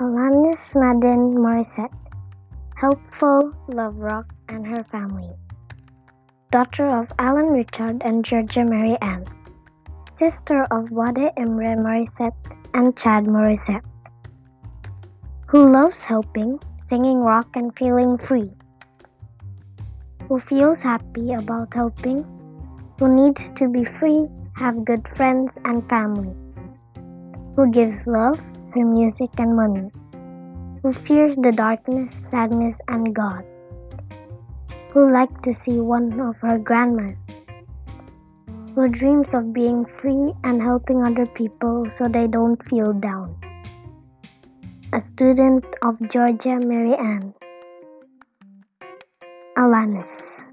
Alanis Nadine Morissette, helpful, love rock, and her family. Daughter of Alan Richard and Georgia Mary Ann. Sister of Wade Imre Morissette and Chad Morissette. Who loves helping, singing rock, and feeling free. Who feels happy about helping. Who needs to be free, have good friends and family. Who gives love, her music, and money. Who fears the darkness, sadness, and God. Who liked to see one of her grandmas. Who dreams of being free and helping other people so they don't feel down. A student of Georgia Mary Ann. Alanis.